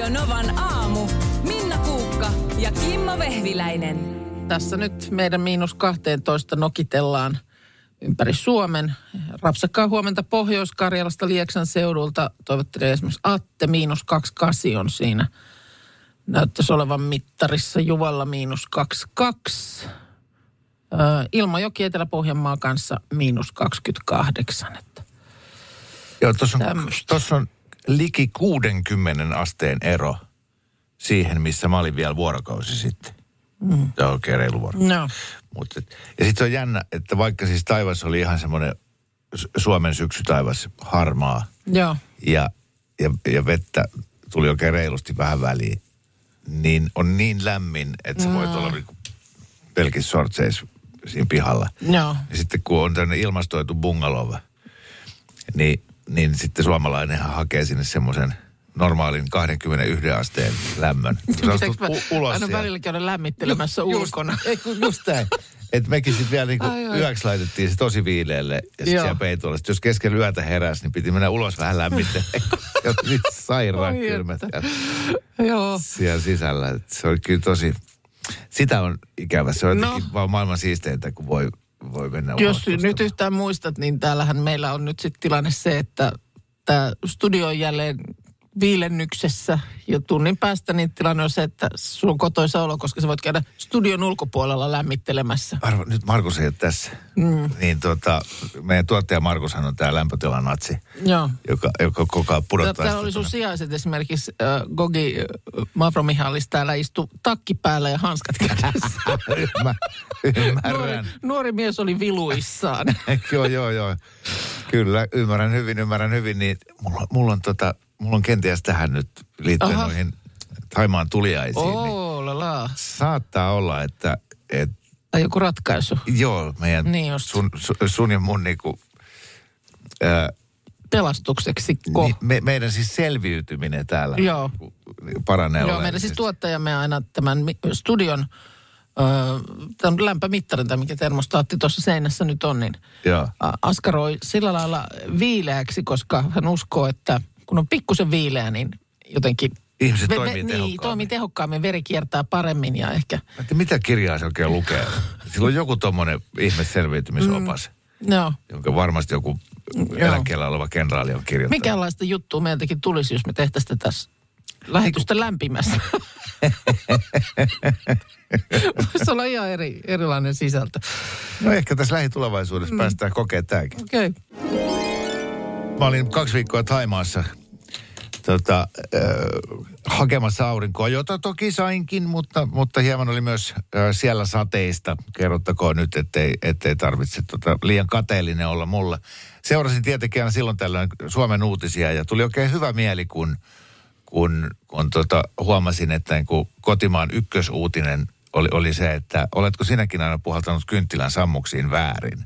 Radio Novan aamu. Minna Kuukka ja Kimmo Vehviläinen. Tässä nyt meidän miinus 12 nokitellaan ympäri Suomen. Rapsakkaa huomenta Pohjois-Karjalasta Lieksan seudulta. Toivottelee esimerkiksi Atte, miinus 28 on siinä. Näyttäisi olevan mittarissa Juvalla miinus 22. Öö, Ilmajoki Etelä-Pohjanmaa kanssa miinus 28. Että Joo, tuossa on, tossa on liki 60 asteen ero siihen, missä mä olin vielä vuorokausi sitten. Mm. Tämä on oikein reilu vuorokausi. No. Mut, et, ja sitten on jännä, että vaikka siis taivas oli ihan semmoinen Su- Suomen syksytaivas harmaa Joo. ja, ja, ja vettä tuli oikein reilusti vähän väliin, niin on niin lämmin, että sä voit olla niinku pelkissä sortseissa siinä pihalla. Joo. Ja sitten kun on tämmöinen ilmastoitu bungalova, niin, niin sitten suomalainenhan hakee sinne semmoisen normaalin 21 asteen lämmön. Sä astut mä u- ulos aina välillä käydä lämmittelemässä ulkona? Just, just näin. Että mekin sitten vielä niinku Ai, ai. yöksi laitettiin se tosi viileelle ja sitten siellä peitolla. Sitten jos keskellä yötä heräsi, niin piti mennä ulos vähän lämmittelemään. ja niin sairaan Oi, kylmä että. siellä, Joo. siellä sisällä. Et se oli kyllä tosi, sitä on ikävä. Se on No. vaan maailman siisteintä, kun voi, voi mennä Jos nyt yhtään muistat, niin täällähän meillä on nyt sitten tilanne se, että tämä studio on jälleen viilennyksessä ja tunnin päästä niin tilanne on se, että sulla on kotoisa olo, koska sä voit käydä studion ulkopuolella lämmittelemässä. Arvo, nyt Markus ei ole tässä. Mm. Niin tota, meidän tuottaja Markushan on tämä lämpötilanatsi, Joo. joka, joka koko ajan pudottaa. Sitä oli sun sijaiset esimerkiksi äh, Gogi äh, Mavromihalis täällä istu takki päällä ja hanskat kädessä. Ymmär, nuori, ymmärrän. nuori mies oli viluissaan. joo, joo, joo. Kyllä, ymmärrän hyvin, ymmärrän hyvin. Niin mulla, mulla, on, tota, mulla on kenties tähän nyt liittyen Aha. noihin Taimaan tuliaisiin. Niin Oo, la saattaa olla, että, että Tai joku ratkaisu. joo, meidän Niin just. sun, sun, sun ja mun niinku, ää, Pelastukseksi ko. niin me, meidän siis selviytyminen täällä Joo. niinku paranee Joo, meidän siis tuottajamme aina tämän studion ö, tämän lämpömittarin, tai mikä termostaatti tuossa seinässä nyt on, niin Joo. askaroi sillä lailla viileäksi, koska hän uskoo, että kun on pikkusen viileä, niin jotenkin... Ihmiset ve- toimii Niin, tehokkaammin. toimii tehokkaammin, veri kiertää paremmin ja ehkä... Että mitä kirjaa se oikein lukee? Sillä on joku tommonen ihme selviytymisopas, mm. Joo. jonka varmasti joku eläkkeellä oleva kenraali on kirjoittanut. Mikäänlaista juttua meiltäkin tulisi, jos me tehtäisiin tässä lähetystä lämpimässä. Voisi olla ihan eri, erilainen sisältö. No ehkä tässä lähitulevaisuudessa mm. päästään kokemaan tämäkin. Okei. Okay. Mä olin kaksi viikkoa Taimaassa tota, äh, hakemassa aurinkoa, jota toki sainkin, mutta, mutta hieman oli myös äh, siellä sateista. Kerrottakoon nyt, ettei, ettei tarvitse tota, liian kateellinen olla mulla. Seurasin tietenkin aina silloin tällöin Suomen uutisia ja tuli oikein hyvä mieli, kun, kun, kun tota, huomasin, että niin kun kotimaan ykkösuutinen oli, oli se, että oletko sinäkin aina puhaltanut kynttilän sammuksiin väärin?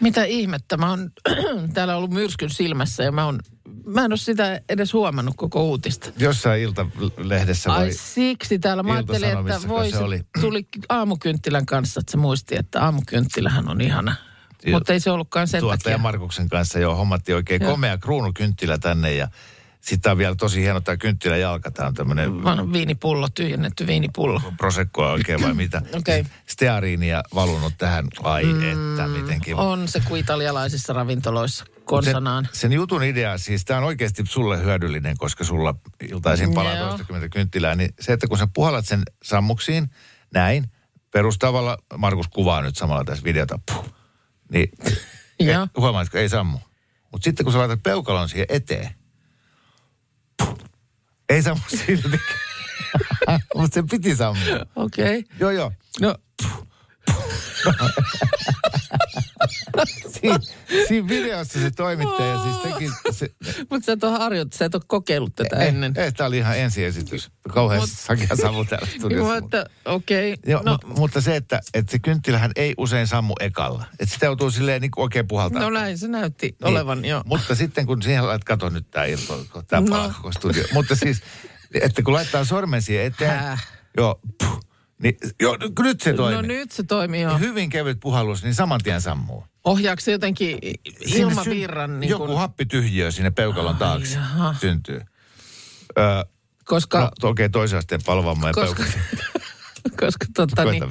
Mitä ihmettä? Mä oon täällä ollut myrskyn silmässä ja mä, oon, mä en ole sitä edes huomannut koko uutista. Jossain iltalehdessä Ai vai... siksi täällä mä ajattelin, että voi, se oli? tuli aamukynttilän kanssa, että se muisti, että aamukynttilähän on ihana. Mutta ei se ollutkaan sen tuottaja takia. Markuksen kanssa jo hommattiin oikein Joo. komea kruunukynttilä tänne ja sitten on vielä tosi hieno tämä kynttilä jalka. Tämä on tämmöinen Vanha viinipullo, tyhjennetty viinipullo. prosekkoa oikein vai mitä. Okei. Steariinia valunut tähän. Ai että, miten kiva. Mm, On se kuin italialaisissa ravintoloissa konsanaan. Sen, sen jutun idea, siis tämä on oikeasti sulle hyödyllinen, koska sulla iltaisin palaa Joo. toistakymmentä kynttilää, niin se, että kun sä puhalat sen sammuksiin, näin, perustavalla, Markus kuvaa nyt samalla tässä videota, puh, niin et, huomaatko, ei sammu. Mutta sitten kun sä laitat peukalon siihen eteen, puh, ei sammu silti. Mutta se piti sammua. Okei. Okay. Joo, joo. No, Siinä, siinä videossa se toimittaja siis teki... Se, mutta sä et ole harjoittanut, sä et ole kokeillut tätä ei, ennen. ei, tämä oli ihan ensiesitys. Kauhean Mut- sakea savu täällä Niin studiossa. että okei. Okay. Joo, No, no. mutta, mutta se, että, että se kynttilähän ei usein sammu ekalla. Että sitä joutuu silleen niin oikein puhaltaa. no näin se näytti olevan, joo. Mutta sitten kun siihen laitat, kato nyt tämä ilto, tämä No. studio. Mutta siis, että kun laittaa sormen siihen eteen, Häh? joo, puh, niin joo, no, nyt se toimii. No nyt se toimii jo. Hyvin kevyt puhallus, niin saman tien sammuu. Ohjaako se jotenkin ilmavirran? syn- Niin Joku kun... happityhjiö sinne peukalon Ai taakse jaha. syntyy. Ö, koska, No, okei, toisen asteen palvaamaan ja koska, koska tota niin,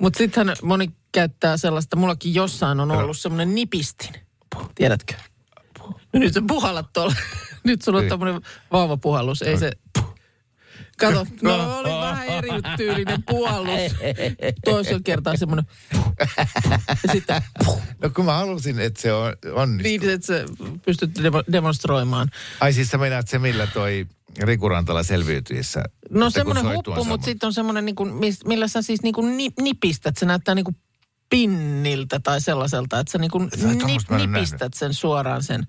mutta sittenhän moni käyttää sellaista, mullakin jossain on ollut semmoinen nipistin. Tiedätkö? No nyt sä puhallat tuolla. Nyt sulla on Niin. tämmöinen vauvapuhallus. Ei se... Kato, no oli vähän eri tyylinen puhallus. Toisella kertaa semmoinen... Ja sitten No kun mä halusin, että se on, on niin, että sä pystyt demo- demonstroimaan. Ai siis sä meinaat se, millä toi Riku Rantala selviytyissä? No semmoinen huppu, mutta sitten on semmoinen, niin kuin, millä sä siis niin kuin ni, nipistät. Se näyttää niin kuin pinniltä tai sellaiselta, että sä niin kuin ole nipistät sen suoraan sen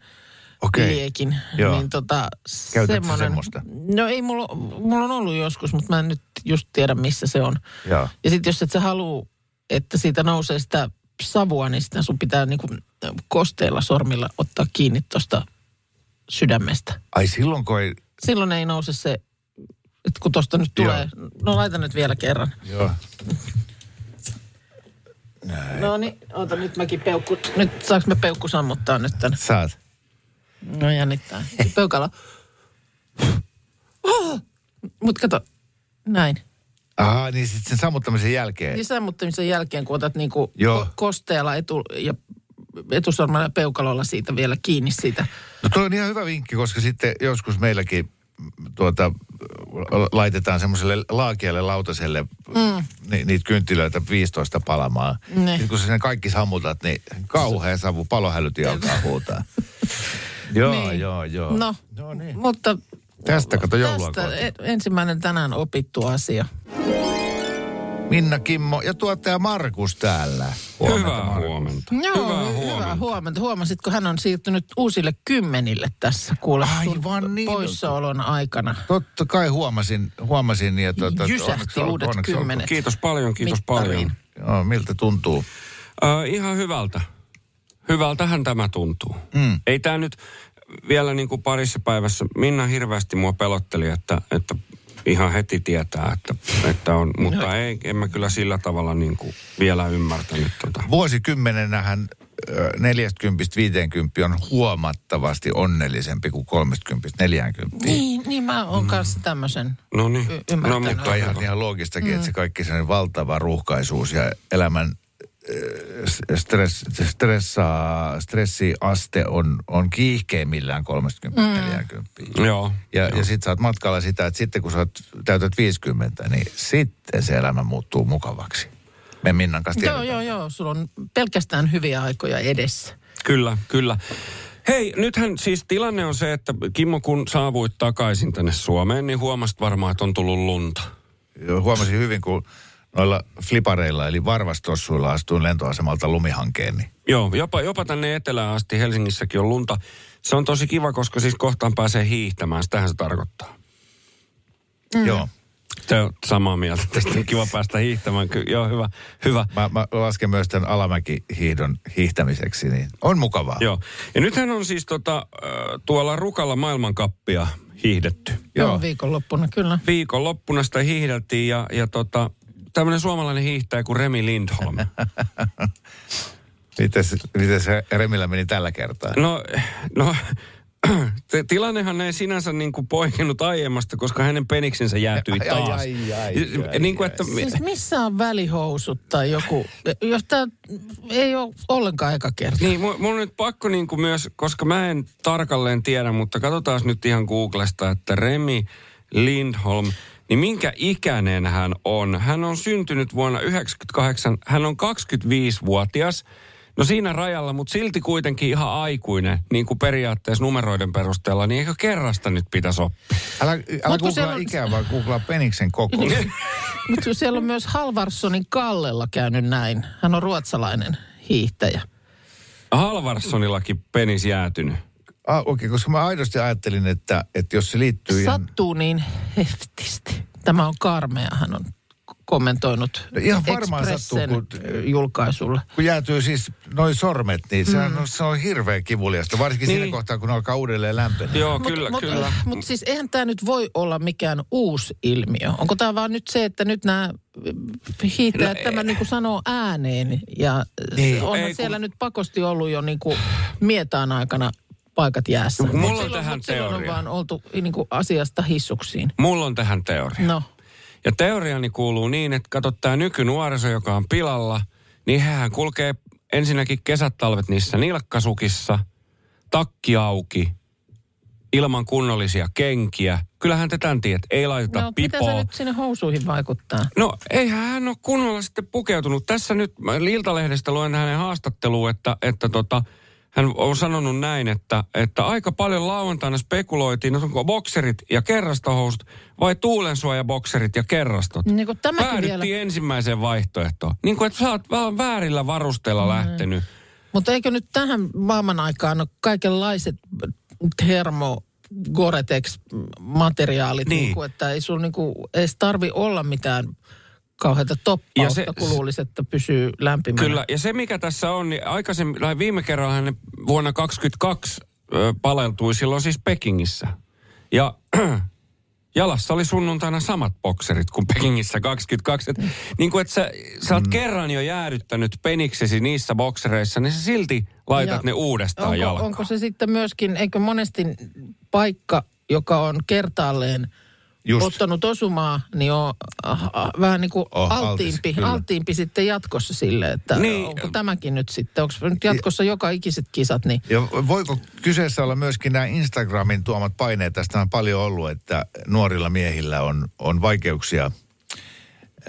Okei. liekin. Joo. Niin tota, Käytätkö semmonen- semmoista? No ei, mulla, mulla on ollut joskus, mutta mä en nyt just tiedä, missä se on. Joo. Ja sitten jos et sä halua, että siitä nousee sitä savua, niin sitä sun pitää niin kuin kosteilla sormilla ottaa kiinni tuosta sydämestä. Ai silloin kun ei... Silloin ei nouse se, että kun tuosta nyt Joo. tulee. No laita nyt vielä kerran. Joo. No niin, oota nyt mäkin peukku. Nyt saaks me peukku sammuttaa nyt tän? Saat. No jännittää. Peukalo. Oh! Mut kato, näin. Aha, niin sitten sen sammuttamisen jälkeen. Niin sammuttamisen jälkeen, kun otat niinku Joo. ko- kosteella etu, ja etusormella ja peukalolla siitä vielä kiinni siitä. No toi on ihan hyvä vinkki, koska sitten joskus meilläkin mm, tuota, laitetaan semmoiselle laakialle lautaselle mm. ni, niitä kynttilöitä 15 palamaan. Ne. Sitten kun sä ne kaikki sammutat, niin kauhea savu, palohälytin alkaa huutaa. joo, Niin. joo, joo. No, no niin. mutta Tästä kato joulua tästä kohti. e- ensimmäinen tänään opittu asia. Minna Kimmo ja tuottaja Markus täällä. Huomenta, Hyvää Markus. huomenta. Joo, Hyvää hy- huomenta. hyvää huomenta. Huomasitko, hän on siirtynyt uusille kymmenille tässä kuule Aivan niin. poissaolon aikana. Totta kai huomasin, huomasin ja tuota, Jysähti uudet kymmenet. Kiitos paljon, kiitos Mittariin. paljon. Joo, miltä tuntuu? Äh, ihan hyvältä. Hyvältähän tämä tuntuu. Mm. Ei tämä nyt vielä niin kuin parissa päivässä, Minna hirveästi mua pelotteli, että, että ihan heti tietää, että, että on, mutta ei, en mä kyllä sillä tavalla niin kuin vielä ymmärtänyt tota. Vuosikymmenenähän 40-50 on huomattavasti onnellisempi kuin 30-40. Niin, niin mä oon kanssa tämmöisen. No niin. Y- no, ymmärtänyt. mutta ihan, ihan loogistakin, mm. että se kaikki sellainen valtava ruuhkaisuus ja elämän stress, stressaa, stressiaste on, on kiihkeimmillään 30-40. Joo. Ja, ja sitten sä oot matkalla sitä, että sitten kun sä oot, täytät 50, niin sitten se elämä muuttuu mukavaksi. Me Minnan kanssa Joo, tiedetään. joo, joo. Sulla on pelkästään hyviä aikoja edessä. Kyllä, kyllä. Hei, nythän siis tilanne on se, että Kimmo kun saavuit takaisin tänne Suomeen, niin huomasit varmaan, että on tullut lunta. Joo, Huomasin hyvin, kun noilla flipareilla eli varvastossuilla astuin lentoasemalta lumihankeen, niin Joo, jopa, jopa tänne etelään asti Helsingissäkin on lunta. Se on tosi kiva, koska siis kohtaan pääsee hiihtämään. Sitähän se tarkoittaa. mm. joo. Se on samaa mieltä. Tästä on kiva päästä hiihtämään. Ky- joo, hyvä. hyvä. Mä, mä lasken myös tämän alamäkihiihdon hiihtämiseksi, niin on mukavaa. Joo. Ja nythän on siis tota, tuolla Rukalla maailmankappia hiihdetty. Joo. Joo, viikonloppuna kyllä. Viikonloppuna sitä hiihdeltiin ja, ja tota, tämmöinen suomalainen hiihtäjä kuin Remi Lindholm. Miten, miten se Remillä meni tällä kertaa? No, no te- tilannehan ei sinänsä niin kuin poikennut aiemmasta, koska hänen peniksensä jäätyi Ai, taas. ai, ai, ai, niin kuin, että, Siis missä on välihousut tai joku, jos tämä ei ole ollenkaan eka kerta. Niin, mun, mun on nyt pakko niin kuin myös, koska mä en tarkalleen tiedä, mutta katsotaan nyt ihan Googlesta, että Remi Lindholm, niin minkä ikäinen hän on? Hän on syntynyt vuonna 1998, hän on 25-vuotias. No siinä rajalla, mutta silti kuitenkin ihan aikuinen, niin kuin periaatteessa numeroiden perusteella, niin eikö kerrasta nyt pitäisi oppia? Älä, älä googlaa siellä on- ikää, vaan googlaa peniksen koko. Mutta siellä on myös Halvarssonin Kallella käynyt näin. Hän on ruotsalainen hiihtäjä. Halvarssonillakin penis jäätynyt. Ah, Okei, okay, koska mä aidosti ajattelin, että, että jos se liittyy ihan... Sattuu niin heftisti. Tämä on karmea, hän on kommentoinut No ihan varmaan sattuu, Expressen kun- julkaisulle. Kun jäätyy siis noin sormet, niin se, on, se on hirveän kivuliasta. Varsinkin niin. Siinä kohtaa, kun alkaa uudelleen lämpenä. Joo, kyllä, mut, kyllä. Mutta siis eihän tämä nyt voi olla mikään uusi ilmiö. Onko tämä vaan nyt se, että nyt nämä hiihtäjät No, tämä niin kuin sanoo ääneen ja Niin. onhan Ei, kun- siellä nyt pakosti ollut jo niin kuin mietaan aikana paikat jäässä. Mulla on Silloin- tähän teoria. on vaan oltu niin kuin asiasta hissuksiin. Mulla on tähän teoria. No, Ja teoriani kuuluu niin, että kato tämä nykynuoriso, joka on pilalla, niin hehän kulkee ensinnäkin kesät talvet niissä nilkkasukissa, takki auki, ilman kunnollisia kenkiä. Kyllähän te tämän tiedät, ei laiteta no mitä pipoa. se nyt sinne housuihin vaikuttaa? No eihän hän ole kunnolla sitten pukeutunut. Tässä nyt mä Iltalehdestä luen hänen haastatteluun, että, että tota, hän on sanonut näin, että, että aika paljon lauantaina spekuloitiin, että onko bokserit ja kerrastohousut vai tuulensuojabokserit ja kerrastot. Niin kuin tämäkin Päädyttiin vielä. ensimmäiseen vaihtoehtoon. Niin kuin, että sä oot vähän väärillä varusteilla Mm. lähtenyt. Mutta eikö nyt tähän maailman aikaan ole kaikenlaiset termo Gore-Tex-materiaalit, Niin. niin. kuin, että ei sun niin kuin, edes tarvi olla mitään kauheata toppausta, Ja se- kun luulisi, että pysyy lämpimänä. Kyllä, ja se mikä tässä on, niin aikaisemmin, tai viime kerralla hän vuonna 2022 ö, paleltui silloin siis Pekingissä. Ja jalassa oli sunnuntaina samat bokserit kuin Pekingissä 22. Et, niin kuin, että sä, sä oot kerran jo jäädyttänyt peniksesi niissä boksereissa, niin sä silti laitat Ja ne uudestaan onko, jalkaan. onko se sitten myöskin, eikö monesti paikka, joka on kertaalleen Just. ottanut osumaa, niin on äh, äh, vähän niin kuin Oh, altis, alttiimpi, kyllä. alttiimpi sitten jatkossa sille, että Niin. onko tämäkin nyt sitten, onko nyt jatkossa joka ikiset kisat, niin Ja voiko kyseessä olla myöskin nämä Instagramin tuomat paineet? Tästä on paljon ollut, että nuorilla miehillä on, on vaikeuksia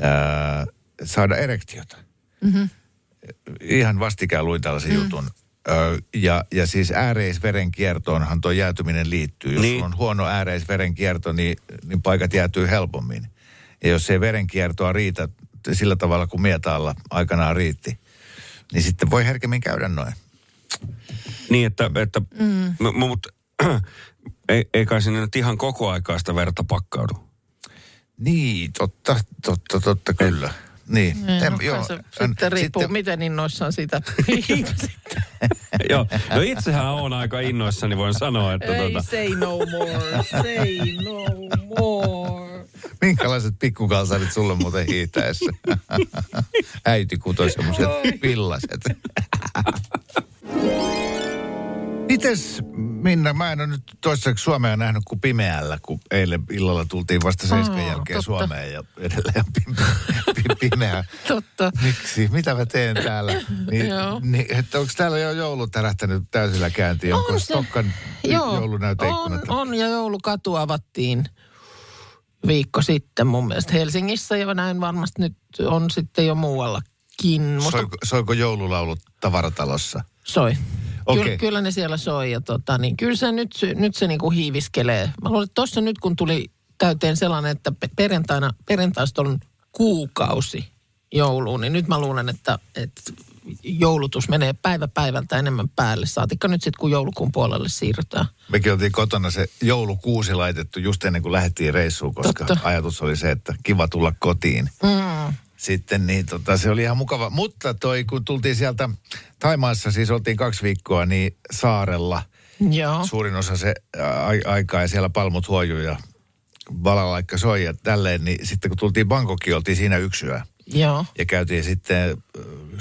ää, saada erektiota. Mm-hmm. Ihan vastikään luin tällaisen mm. jutun. Ja, ja siis ääreisverenkiertoonhan tuo jäätyminen liittyy. Jos Niin. on huono ääreisverenkierto, niin, niin paikat jäätyy helpommin. Ja jos ei verenkiertoa riitä sillä tavalla kuin mietaalla aikanaan riitti, niin sitten voi herkemmin käydä noin. Niin, että, että mm. mutta ei, ei kai sinne nyt ihan koko aikaa sitä verta pakkaudu. Niin, totta, totta, totta, kyllä. Niin. Em, Em, joo, se sitten riippuu, sitten, miten innoissaan siitä sitten. Joo, no itsehän on aika innoissani, voin sanoa, että Ei, tota, say no more, say no more. Minkälaiset pikkukalsarit sulle muuten hiitäessä? Äiti kutoi semmoiset villaset. Mites Minna, mä en ole nyt toistaiseksi Suomea nähnyt kuin pimeällä, kun eilen illalla tultiin vasta seiskan Aa, jälkeen totta. Suomeen ja edelleen pim- pi- pimeä. Totta. Miksi? Mitä mä teen täällä? Niin, niin, että onko täällä jo joulut tärähtänyt täysillä käyntiin? Onko On se. Stokkan Joo, on, joulunäyteikkunat? on ja joulukatu avattiin viikko sitten mun mielestä Helsingissä ja näin varmasti nyt on sitten jo muuallakin. Musta Soiko, soiko joululaulut tavaratalossa? soi. Okei. Kyllä, kyllä ne siellä soi ja tota, niin kyllä se nyt, se- nyt se niinku hiiviskelee. Mä luulen, että tuossa nyt kun tuli täyteen sellainen, että pe- perjantaina, perjantaista on kuukausi jouluun, niin nyt mä luulen, että, että joulutus menee päivä päivältä enemmän päälle. Saatikka nyt sitten, kun joulukuun puolelle siirrytään. Mekin oltiin kotona se joulukuusi laitettu just ennen kuin lähdettiin reissuun, koska Totta. ajatus oli se, että kiva tulla kotiin. Mm. Sitten niin tota, se oli ihan mukava. Mutta toi, kun tultiin sieltä Taimaassa, siis oltiin kaksi viikkoa, niin saarella Joo. suurin osa se a- aikaa ja siellä palmut huojuu ja valalaikka soi ja tälleen, niin sitten kun tultiin Bangkokiin, oltiin siinä yksi yö. Joo. Ja käytiin sitten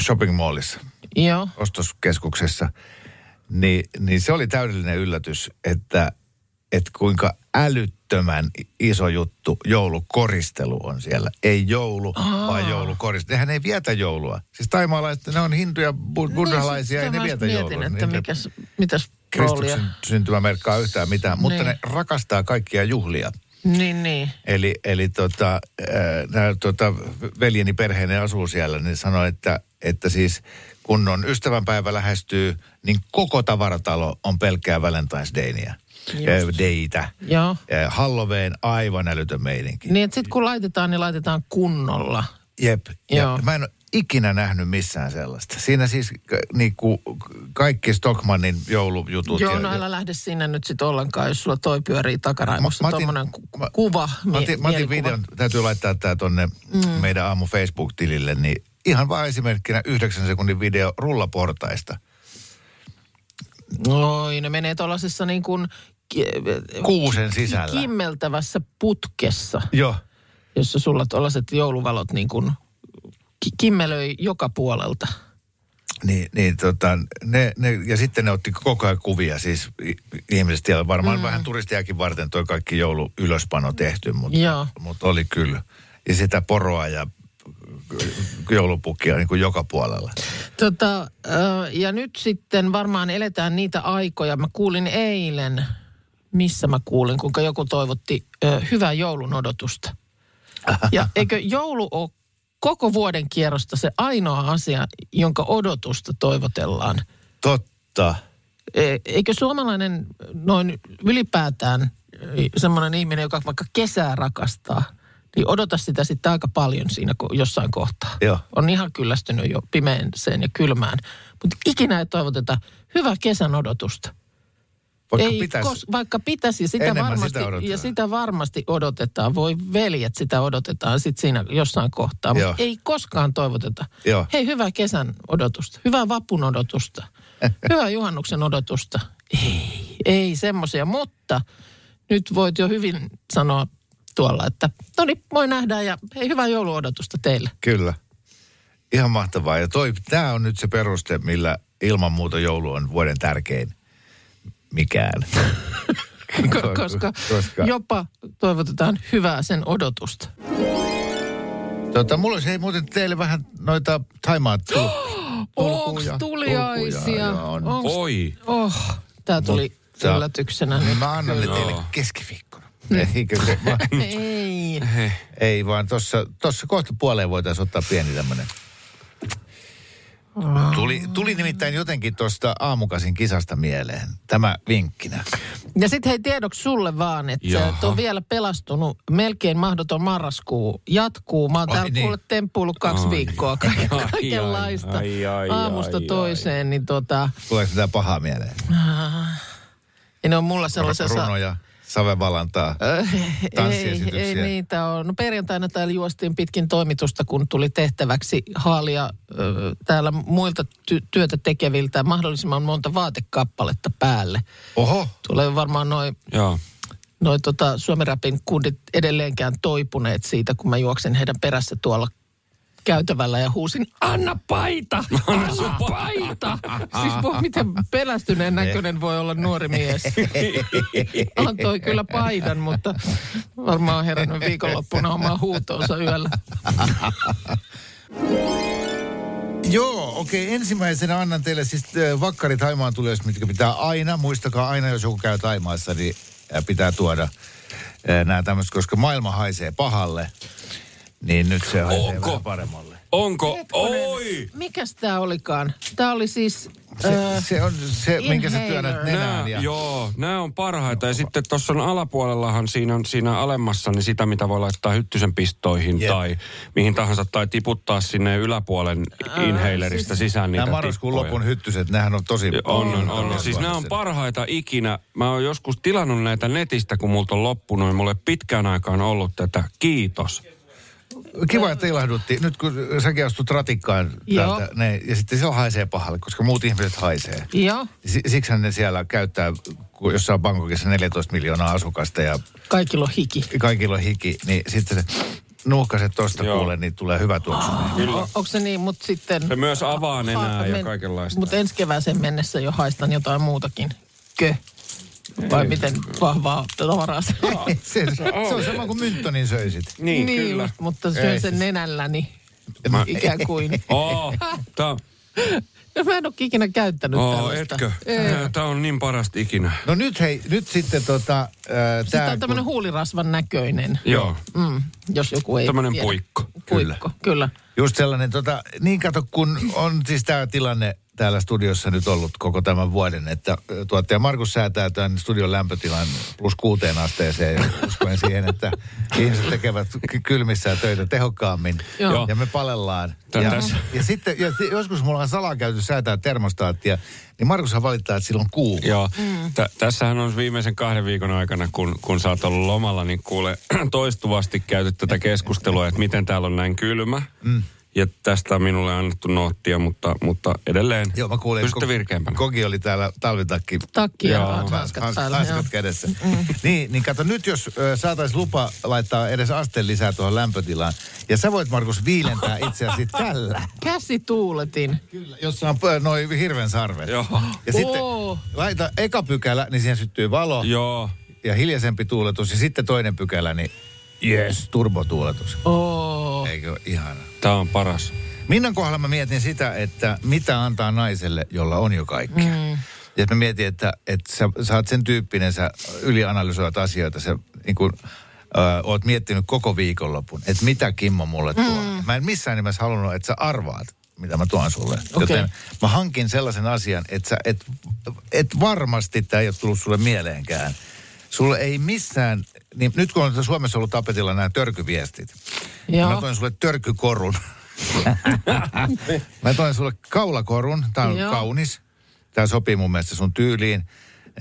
shopping mallissa, Joo. ostoskeskuksessa. Niin, niin se oli täydellinen yllätys, että, että kuinka älyttömän iso juttu joulukoristelu on siellä. Ei joulu, Aa. vaan joulukoristelu. Nehän ei vietä joulua. Siis taimaalaiset, ne on hinduja, bu- buddhalaisia, ei niin, ne sitä vietä mä joulua. mietin, että ne- mikäs, mitäs. Kristuksen syntymä merkkaa yhtään mitään, mutta Niin. ne rakastaa kaikkia juhlia. Niin, niin. Eli, eli tota, äh, nää, tota, veljeni perheeni asuu siellä, niin sanoi, että, että siis kun on ystävänpäivä lähestyy, niin koko tavaratalo on pelkkää Valentine's Daynia. Just. Daytä. Joo. Halloween aivan älytön meininki. Niin, että sitten kun laitetaan, niin laitetaan kunnolla. Jep. Ja Joo. mä en ole ikinä nähnyt missään sellaista. Siinä siis k- niinku, kaikki Stockmannin joulujutut. Joo, ja, no älä lähde sinne nyt sitten ollenkaan, jos sulla toi pyörii takaraivossa otin- tuommoinen ku- mä- kuva, Mä otin, mä otin videon, täytyy laittaa tämä tonne mm. meidän aamu Facebook-tilille, niin ihan vaan esimerkkinä yhdeksän sekunnin video rullaportaista. Oi, ne menee tuollaisessa niin kuin Kuusen sisällä. kimmeltävässä putkessa, Joo. jossa sulla tuollaiset jouluvalot niin kuin ki- kimmelöi joka puolelta. Niin, niin tota, ne, ne, ja sitten ne otti koko ajan kuvia, siis ihmiset siellä, varmaan mm. vähän turistiakin varten toi kaikki joulu ylöspano tehty, mutta, Joo. mutta oli kyllä. Ja sitä poroa ja joulupukkia niin kuin joka puolella. Tota, ja nyt sitten varmaan eletään niitä aikoja. Mä kuulin eilen, missä mä kuulin, kuinka joku toivotti ö, hyvää joulun odotusta. Ja eikö joulu ole koko vuoden kierrosta se ainoa asia, jonka odotusta toivotellaan? Totta. E- Eikö suomalainen noin ylipäätään semmoinen ihminen, joka vaikka kesää rakastaa, niin odota sitä sitten aika paljon siinä jossain kohtaa. Joo. On ihan kyllästynyt jo pimeäseen ja kylmään. Mutta ikinä ei toivoteta hyvää kesän odotusta. Vaikka ei, pitäisi, kos, vaikka pitäisi, sitä Enemmän varmasti, sitä odotetaan. ja sitä varmasti odotetaan. Voi veljet, sitä odotetaan sitten siinä jossain kohtaa. Mutta ei koskaan toivoteta. Joo. Hei, hyvää kesän odotusta. Hyvää vapun odotusta. hyvää juhannuksen odotusta. Ei, ei semmoisia. Mutta nyt voit jo hyvin sanoa tuolla, että no niin, moi nähdään ja hei, hyvää jouluodotusta teille. Kyllä. Ihan mahtavaa. Ja toi, tämä on nyt se peruste, millä ilman muuta joulu on vuoden tärkein mikään. Ko- koska, koska jopa toivotetaan hyvää sen odotusta. tota, mulla olisi hei, muuten teille vähän noita Taimaat tul- Onks tuliaisia? Onks Oi. Oh, tämä tuli Mutta- yllätyksenä nyt. Mä annan ne teille keskiviikkona. Eikö se, mä, Ei. ei vaan tuossa tossa kohta puoleen voitaisiin ottaa pieni tämmönen. Tuli, tuli nimittäin jotenkin tuosta aamukasin kisasta mieleen. Tämä vinkkinä. Ja sitten hei tiedoksi sulle vaan, että on vielä pelastunut. Melkein mahdoton marraskuu jatkuu. Mä oon täällä niin. kuule temppuillut kaksi Ai. viikkoa ka- Ai, ai, kaikenlaista ai, ai, aamusta ai, toiseen. Niin tota, Tuleeko tämä pahaa mieleen? ja ne on mulla sellaisessa... Runoja, savevalantaa, ei, tanssiesityksiä. ei niitä ole. No perjantaina täällä juostiin pitkin toimitusta, kun tuli tehtäväksi haalia täällä muilta ty- työtä tekeviltä mahdollisimman monta vaatekappaletta päälle. Oho, Tulee varmaan noin Joo. noi tota, Suomen Rapin kundit edelleenkään toipuneet siitä, kun mä juoksen heidän perässä tuolla käytävällä ja huusin, anna paita, anna paita. siis voi, miten pelästyneen näköinen voi olla nuori mies. Antoi kyllä paidan, mutta varmaan on herännyt viikonloppuna omaa huutoonsa yöllä. Joo, okei. Ensimmäisenä annan teille siis vakkarit Haimaan tulijoista, mitkä pitää aina, muistakaa aina, jos joku käy Taimaassa, niin pitää tuoda nämä tämmöiset, koska maailma haisee pahalle, niin nyt se vähän paremmalle. Onko? Oi! Mikäs tää olikaan? Tää oli siis... Se, se on se, minkä sä työnnät inhaler. nenään. Nää, Ja, Joo, nämä on parhaita. Ja sitten tuossa on alapuolellahan siinä, on, siinä alemmassa niin sitä, mitä voi laittaa hyttysen pistoihin Jep. tai mihin tahansa. Tai tiputtaa sinne yläpuolen inhalerista sisään niitä Nämä marraskuun tippoja. lopun hyttyset, nehän on tosi... On, on, on. Siis nämä on parhaita ikinä. Mä oon joskus tilannut näitä netistä, kun multa on loppunut. ei pitkään aikaan ollut tätä. Kiitos. Kiva, että ilahdutti. Nyt kun säkin astut ratikkaan Joo. täältä, ne, ja sitten se haisee pahalle, koska muut ihmiset haisee. Joo, Si- Siksihän ne siellä käyttää, kun jossain Bangkokissa 14 miljoonaa asukasta ja kaikilla on hiki. kaikilla on hiki, niin sitten se nuuhkaset tosta Joo. kuule, niin tulee hyvä tuoksu. Kyllä. O, onko se niin, mutta sitten... Se myös avaa nenää ja kaikenlaista. Mutta ensi kevääseen mennessä jo haistan jotain muutakin. Kö? Vai miten vahvaa tavaraa se on? se, se on sama kuin mynttonin söisit. Niin, kyllä. just, mutta syön Ei. sen nenälläni. Mä- Ikään kuin. Oh, tää, No, mä en ole ikinä käyttänyt oh, tällaista. etkö? Ei. Tää on niin parasta ikinä. No nyt hei, nyt sitten tota... Äh, Sitten tää, on tämmöinen kun- huulirasvan näköinen, Joo, mm, jos joku ei tämmönen tiedä. puikko. Puikko, kyllä. Just sellainen, tota, niin kato, kun on siis tämä tilanne täällä studiossa nyt ollut koko tämän vuoden, että tuottaja Markus säätää tämän studion lämpötilan plus kuuteen asteeseen ja uskoen siihen, että ihmiset tekevät ky- kylmissään töitä tehokkaammin Joo. ja me palellaan. Ja, ja sitten ja joskus mulla on salakäyty säätää termostaattia, niin Markushan valittaa, että silloin kuuma. Joo, Tä, tässähän on viimeisen kahden viikon aikana, kun, kun sä oot ollut lomalla, niin kuule toistuvasti käyty tätä keskustelua, että miten täällä on näin kylmä. Mm. Ja tästä on minulle annettu noottia, mutta, mutta edelleen Joo, mä kuulin, pysytte virkeämpänä. Kogi oli täällä talvitakki Takki ja hanskat kädessä. Niin, niin kato nyt, jos saataisiin lupa laittaa edes asteen lisää tuohon lämpötilaan. Ja sä voit, Markus, viilentää itseäsi tällä. Käsituuletin. Kyllä, jossa on noin hirven sarvet. Joo. Ja sitten Oo. laita eka pykälä, niin siihen syttyy valo Joo. ja hiljaisempi tuuletus. Ja sitten toinen pykälä, niin yes, turbotuuletus. Oo. Eikö ole ihana? Tämä on paras. Minnan kohdalla mä mietin sitä, että mitä antaa naiselle, jolla on jo kaikki. Mm. Ja mä mietin, että, että sä, sä oot sen tyyppinen, sä ylianalysoit asioita, sä niin kuin, ö, oot miettinyt koko viikonlopun, että mitä Kimmo mulle tuo. Mm. Mä en missään nimessä halunnut, että sä arvaat, mitä mä tuon sulle. Okei. Joten mä hankin sellaisen asian, että sä et, et varmasti tämä ei ole tullut sulle mieleenkään. Sulle ei missään, niin nyt kun on Suomessa ollut tapetilla nämä törkyviestit, Joo. Mä toin sulle törkykorun. Mä toin sulle kaulakorun. Tää on Joo. kaunis. Tää sopii mun mielestä sun tyyliin.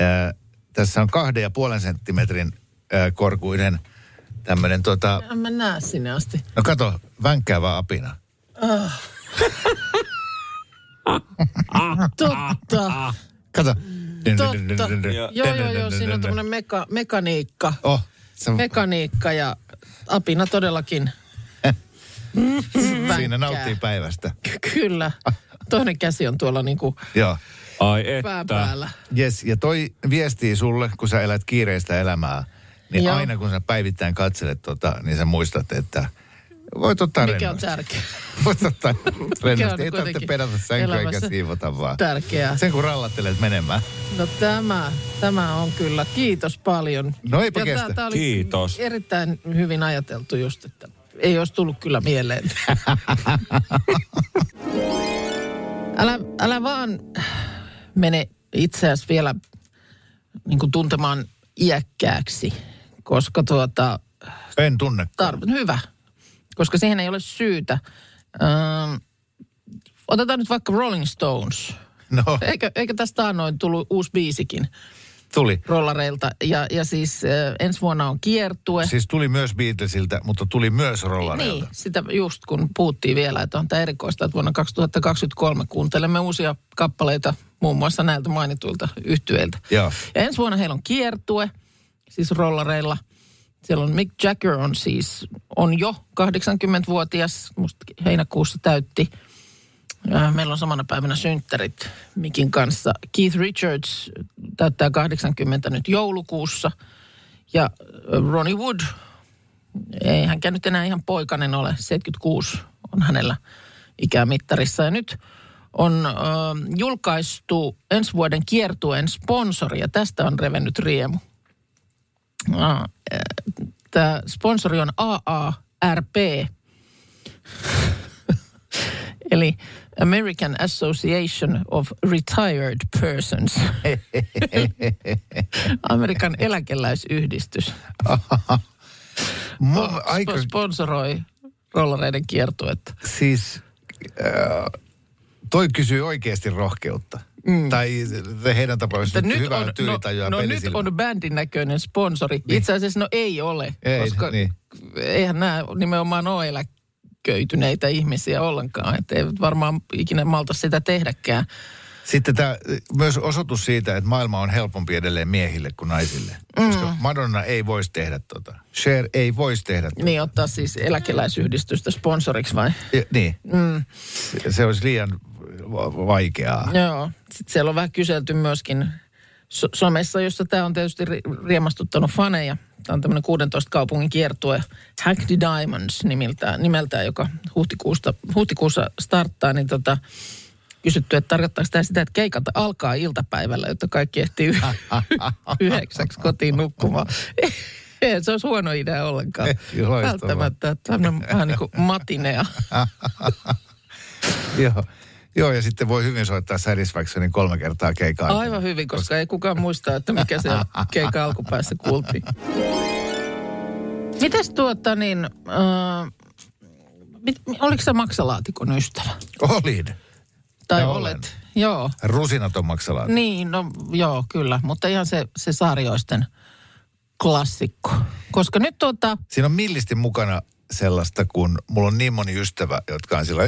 Äh, tässä on kahden ja puolen senttimetrin äh, korkuinen tämmönen tota... En mä näe sinne asti. No kato, vänkkäävä apina. Totta. Kato. Totta. Joo, joo, joo. Siinä on tämmöinen meka, mekaniikka. Oh, Mekaniikka ja apina todellakin. siinä nauttii päivästä. Ky- Kyllä. Toinen käsi on tuolla niinku Joo. Ai pää että. päällä. Yes, ja toi viestii sulle, kun sä elät kiireistä elämää, niin Joo. aina kun sä päivittäin katselet tota, niin sä muistat, että voit ottaa Mikä on rennosti. tärkeä? Voit ottaa rennosti. Ei tarvitse pedata sänkyä eikä siivota vaan. Tärkeää. Sen kun rallattelet menemään. No tämä, tämä on kyllä. Kiitos paljon. No eipä Ja kestä. tää- tää oli Kiitos. Erittäin hyvin ajateltu just, että ei olisi tullut kyllä mieleen. älä, älä vaan mene itseäsi vielä niin kuin tuntemaan iäkkääksi, koska tuota, En tunne. tar- hyvä, koska siihen ei ole syytä. Ähm, otetaan nyt vaikka Rolling Stones. No, Eikö, eikö tästä noin tullut uusi biisikin tuli. rollareilta? Ja, ja siis äh, ensi vuonna on kiertue. Siis tuli myös Beatlesilta, mutta tuli myös rollareilta. Niin, sitä just kun puhuttiin vielä, että on tämä erikoista, että vuonna 2023 kuuntelemme uusia kappaleita muun muassa näiltä mainituilta yhtyeiltä. Joo. Ja ensi vuonna heillä on kiertue, siis rollareilla. Siellä on Mick Jagger on siis, on jo 80-vuotias, musta heinäkuussa täytti. Ja Meillä on samana päivänä synttärit Mikin kanssa. Keith Richards täyttää 80 nyt joulukuussa. Ja äh, Ronnie Wood, ei hänkään nyt enää ihan poikainen ole, 76 on hänellä ikämittarissa. Ja nyt on äh, julkaistu ensi vuoden kiertueen sponsori ja tästä on revennyt riemu. Äh, Tämä sponsori on AARP, eli American Association of Retired Persons. Amerikan eläkeläisyhdistys aika, Sp- sponsoroi rollareiden kiertuetta. siis, äh, toi kysyy oikeasti rohkeutta. Mm. Tai heidän tapauksessa Että nyt hyvää on, tyylitajua no, no nyt on bändin näköinen sponsori. Niin. Itse asiassa no ei ole, Ei, koska niin. eihän nämä nimenomaan ole eläköityneitä ihmisiä ollenkaan. Että ei varmaan ikinä malta sitä tehdäkään. Sitten tämä myös osoitus siitä, että maailma on helpompi edelleen miehille kuin naisille. Mm. Koska Madonna ei voisi tehdä tota. Cher ei voisi tehdä tota. Niin ottaa siis eläkeläisyhdistystä sponsoriksi vai? Ja, niin. Mm. Se, olisi liian vaikeaa. Joo. Sitten siellä on vähän kyselty myöskin so- somessa, jossa tämä on tietysti ri- riemastuttanut faneja. Tämä on tämmöinen 16 kaupungin kiertue Hackney Diamonds nimeltään, nimeltään joka huhtikuusta, huhtikuussa starttaa, niin tota, kysytty, että tarkoittaako tämä sitä, että keikat alkaa iltapäivällä, jotta kaikki ehtii yhdeksäksi kotiin nukkumaan. Ei, se olisi huono idea ollenkaan. Loistavaa. Välttämättä. Tämmöinen vähän niin kuin matinea. Joo. Joo, ja sitten voi hyvin soittaa Satisfactionin kolme kertaa keikaa. Aivan hyvin, koska ei kukaan muista, että mikä se keikan alkupäässä kuultiin. Mites tuota niin, äh, mit, oliko sä maksalaatikon ystävä? Olin. Tai Ja olet? olen. Joo. Rusinaton maksalaati. Niin, no joo, kyllä. Mutta ihan se, se sarjoisten klassikko. Koska nyt tuota, Siinä on millisti mukana sellaista, kun mulla on niin moni ystävä, jotka on sillä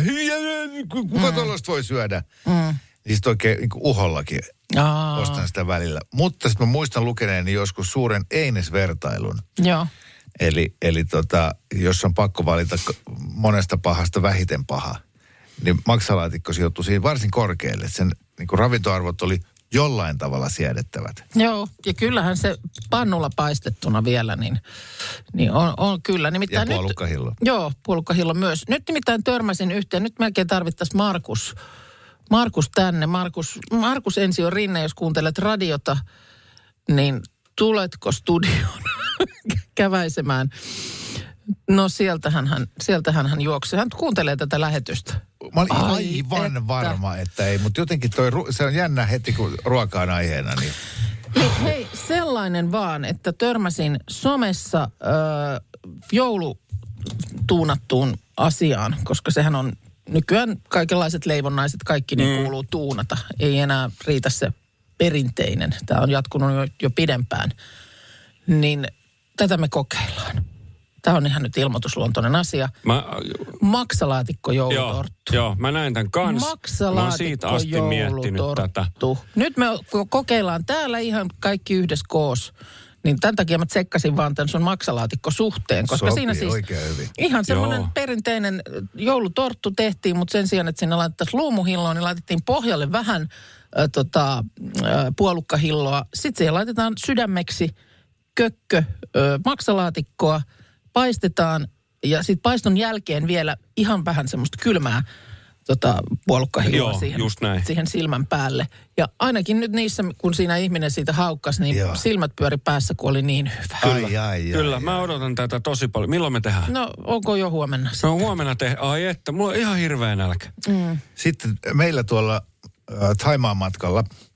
kuka mm. tuollaista voi syödä? Mm. Sitten oikein niin uhollakin Aa. ostan sitä välillä. Mutta sitten mä muistan lukeneeni joskus suuren Eines-vertailun. Joo. Eli, eli tota, jos on pakko valita monesta pahasta vähiten paha, niin maksalaatikko sijoittui siinä varsin korkealle. Sen niin kuin ravintoarvot oli jollain tavalla siedettävät. Joo, ja kyllähän se pannulla paistettuna vielä, niin, niin on, on kyllä. Nimittäin ja puolukkahillo. Nyt, joo, puolukkahillo myös. Nyt nimittäin törmäsin yhteen, nyt melkein tarvittaisiin Markus, Markus tänne. Markus, Markus ensi on Rinne, jos kuuntelet radiota, niin tuletko studioon käväisemään? No sieltähän hän, sieltähän hän juoksi. Hän kuuntelee tätä lähetystä. Mä olin Ai, aivan että. varma, että ei, mutta jotenkin toi, se on jännä heti, kun ruoka on aiheena. Niin. Niin, hei, sellainen vaan, että törmäsin somessa äh, joulutuunattuun asiaan, koska sehän on nykyään kaikenlaiset leivonnaiset, kaikki niin mm. kuuluu tuunata. Ei enää riitä se perinteinen. Tämä on jatkunut jo, jo pidempään. Niin tätä me kokeillaan. Tämä on ihan nyt ilmoitusluontoinen asia. Mä, Maksalaatikko joulutorttu. Joo, joo, mä näin tämän kanssa. Maksalaatikko mä siitä asti miettinyt tätä. Nyt me kokeillaan täällä ihan kaikki yhdessä koos. Niin tämän takia mä tsekkasin vaan tämän sun maksalaatikko suhteen, koska Sopii siinä siis hyvin. ihan semmoinen perinteinen joulutorttu tehtiin, mutta sen sijaan, että sinne laitettaisiin luumuhilloa, niin laitettiin pohjalle vähän äh, tota, äh, puolukkahilloa. Sitten siihen laitetaan sydämeksi kökkö äh, maksalaatikkoa – paistetaan ja sitten paiston jälkeen vielä ihan vähän semmoista kylmää tota, puolukkahilloa siihen, just näin. siihen silmän päälle. Ja ainakin nyt niissä, kun siinä ihminen siitä haukkas, niin Joo. silmät pyöri päässä, kun oli niin hyvä. Kyllä, ai, ai, Kyllä ai, mä odotan tätä tosi paljon. Milloin me tehdään? No, onko jo huomenna sitten? No huomenna tehdään. Ai että, mulla on ihan hirveä nälkä. Mm. Sitten meillä tuolla äh, Taimaan matkalla –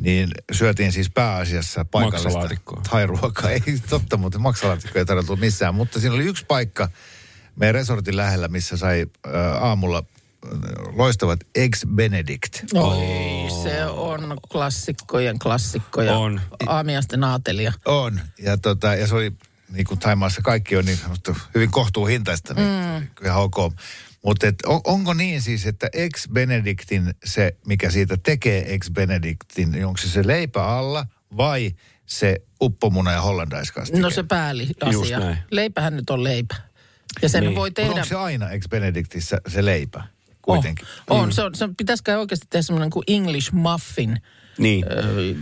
niin syötiin siis pääasiassa paikallista thai-ruokaa. Ei totta, mutta maksalaatikko ei tarjottu missään. Mutta siinä oli yksi paikka meidän resortin lähellä, missä sai äh, aamulla loistavat Eggs Benedict. Oi, oh. se on klassikkojen klassikkoja. On. Aamiasten aatelia. On. Ja, tota, ja se oli, niin kuin Taimaassa kaikki on niin hyvin kohtuuhintaista, niin mm. ihan ok. Mutta on, onko niin siis, että ex Benedictin se, mikä siitä tekee ex Benedictin, niin onko se se leipä alla vai se uppomuna ja hollandaiskastike? No se pääli asia. Leipähän nyt on leipä. Ja sen niin. voi tehdä... onko se aina ex Benedictissä se leipä? Kuitenkin. Oh, on. Mm. Se on, se pitäisikö oikeasti tehdä semmoinen kuin English muffin, niin.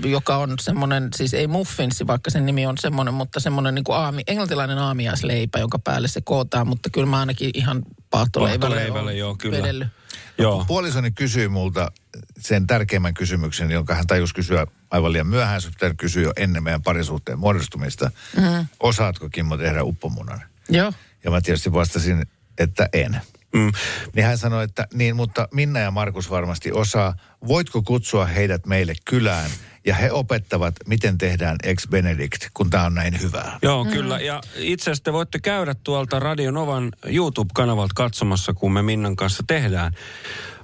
joka on semmoinen, siis ei muffinsi, vaikka sen nimi on semmoinen, mutta semmoinen niin kuin aami, englantilainen aamiaisleipä, jonka päälle se kootaan, mutta kyllä mä ainakin ihan paahtoleivälle, joo, kyllä. Vedellyt. Joo. Puolisoni kysyi multa sen tärkeimmän kysymyksen, jonka hän tajusi kysyä aivan liian myöhään. Se pitää kysyä jo ennen meidän parisuhteen muodostumista. Mm-hmm. Osaatko Kimmo tehdä uppomunan? Joo. Ja mä tietysti vastasin, että en. Mm. Niin hän sanoi, että niin, mutta Minna ja Markus varmasti osaa. Voitko kutsua heidät meille kylään? Ja he opettavat, miten tehdään ex Benedict, kun tämä on näin hyvää. Joo, mm. kyllä. Ja itse asiassa te voitte käydä tuolta Radio Novan YouTube-kanavalta katsomassa, kun me Minnan kanssa tehdään.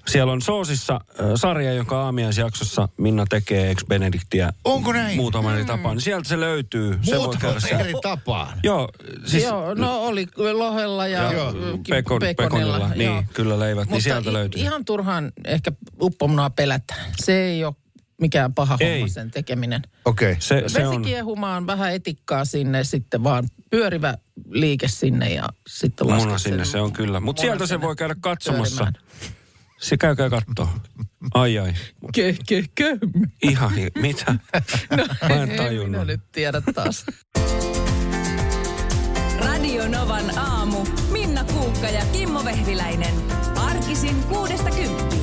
Siellä on Soosissa äh, sarja, joka aamiaisjaksossa Minna tekee ex Benediktiä. Onko näin? Muutaman mm. eri tapaan. Sieltä se löytyy. Se voi käydä eri tapaan? Joo. Siis, joo, no oli lohella ja, ja pekon, pekonilla. Niin, joo. kyllä leivät, niin Mutta niin sieltä löytyy. ihan turhaan ehkä uppomunaa pelätään. Se ei ole mikään paha ei. homma sen tekeminen. Okei. Okay. Se, se on... kiehumaan, vähän etikkaa sinne, sitten vaan pyörivä liike sinne ja sitten Muna sinne, se on kyllä. Mutta sieltä se voi käydä katsomassa. Pyörimään. Se käykää kattoo. Ai ai. Ke, ke, ke. Ihan, mitä? No, Mä en tajunnut. En nyt tiedä taas. Radio Novan aamu. Minna Kuukka ja Kimmo Vehviläinen. Arkisin kuudesta kymppiin.